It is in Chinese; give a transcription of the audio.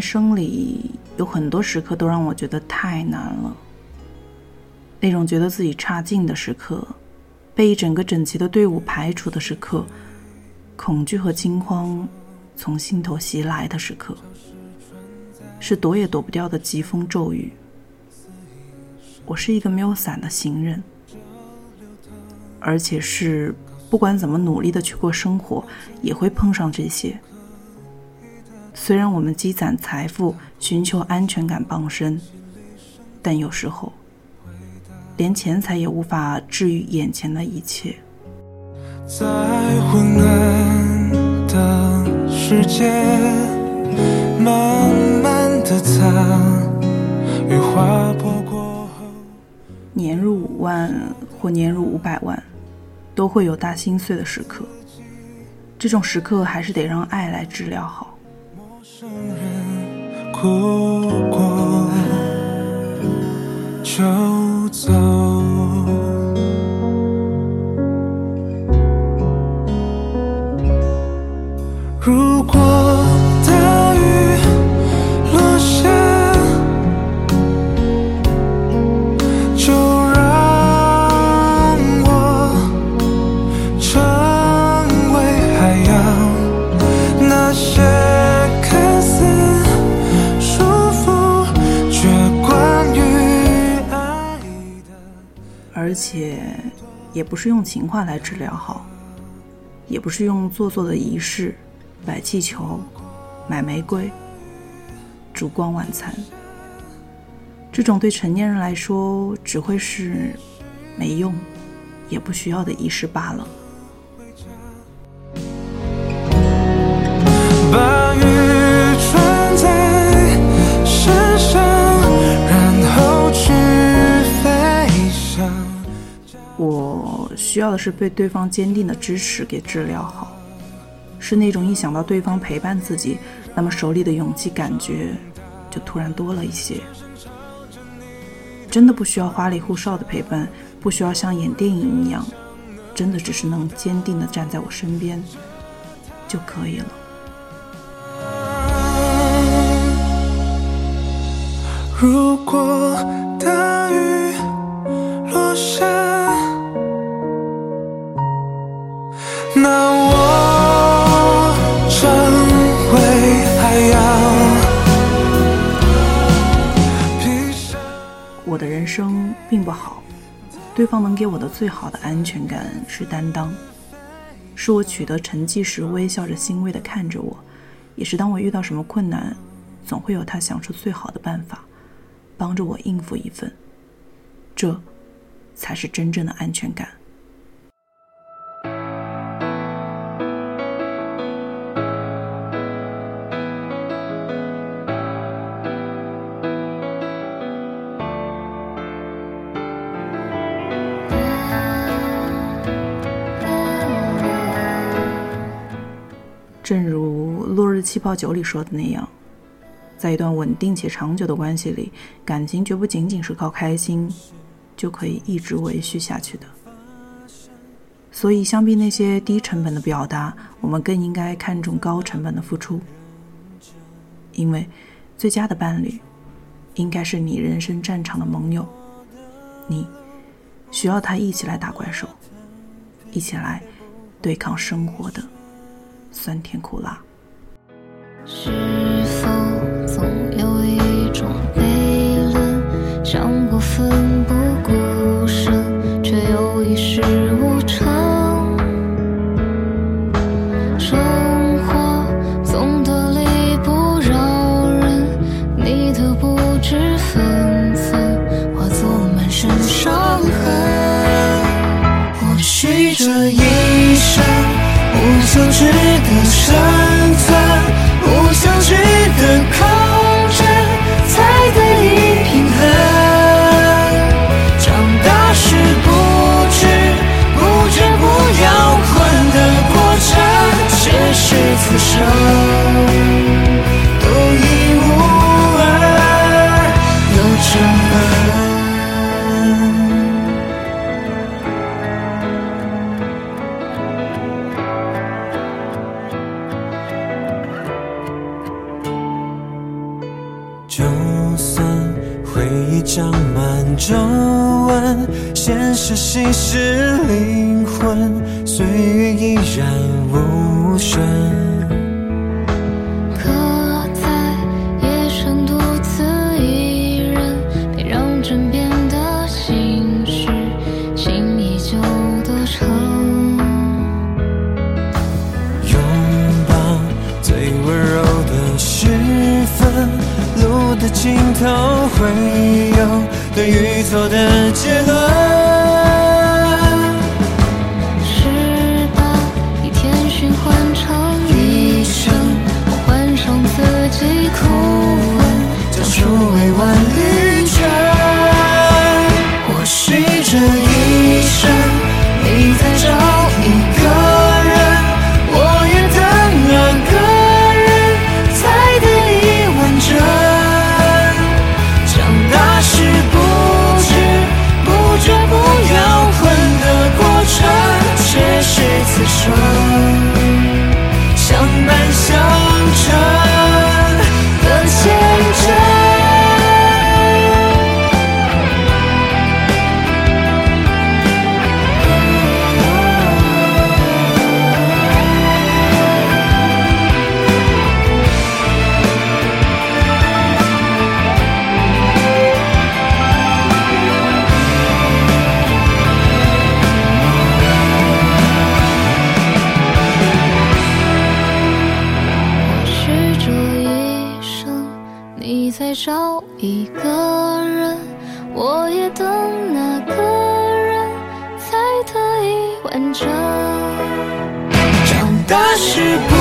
生里有很多时刻都让我觉得太难了。那种觉得自己差劲的时刻，被一整个整齐的队伍排除的时刻，恐惧和惊慌从心头袭来的时刻，是躲也躲不掉的疾风骤雨。我是一个没有伞的行人，而且是不管怎么努力的去过生活，也会碰上这些。虽然我们积攒财富，寻求安全感傍身，但有时候，连钱财也无法治愈眼前的一切。在昏暗的世界，慢慢的擦，雨划破过后，年入五万或年入五百万，都会有大心碎的时刻。这种时刻，还是得让爱来治疗好。哭过就走。而且，也不是用情话来治疗好，也不是用做作的仪式，摆气球、买玫瑰、烛光晚餐。这种对成年人来说只会是没用、也不需要的仪式罢了。我需要的是被对方坚定的支持给治疗好，是那种一想到对方陪伴自己，那么手里的勇气感觉就突然多了一些。真的不需要花里胡哨的陪伴，不需要像演电影一样，真的只是能坚定的站在我身边就可以了。如果大雨落下。人生并不好，对方能给我的最好的安全感是担当，是我取得成绩时微笑着欣慰的看着我，也是当我遇到什么困难，总会有他想出最好的办法，帮着我应付一份，这才是真正的安全感。正如《落日气泡酒》里说的那样，在一段稳定且长久的关系里，感情绝不仅仅是靠开心就可以一直维续下去的。所以，相比那些低成本的表达，我们更应该看重高成本的付出。因为，最佳的伴侣，应该是你人生战场的盟友。你需要他一起来打怪兽，一起来对抗生活的。酸甜苦辣。是否总有一种悲冷，像过奋不顾身，却又一事无成？生活总得理不饶人，你的不知分寸，化作满身伤痕。或许这一生。不想值得生存，不想值得靠现实稀释灵魂，岁月依然无声。可在夜深独自一人，别让枕边的心事轻易就多愁。拥抱最温柔的时分，路的尽头会有对与错的结论。reason 找一个人我也等那个人才得以完整。长大是不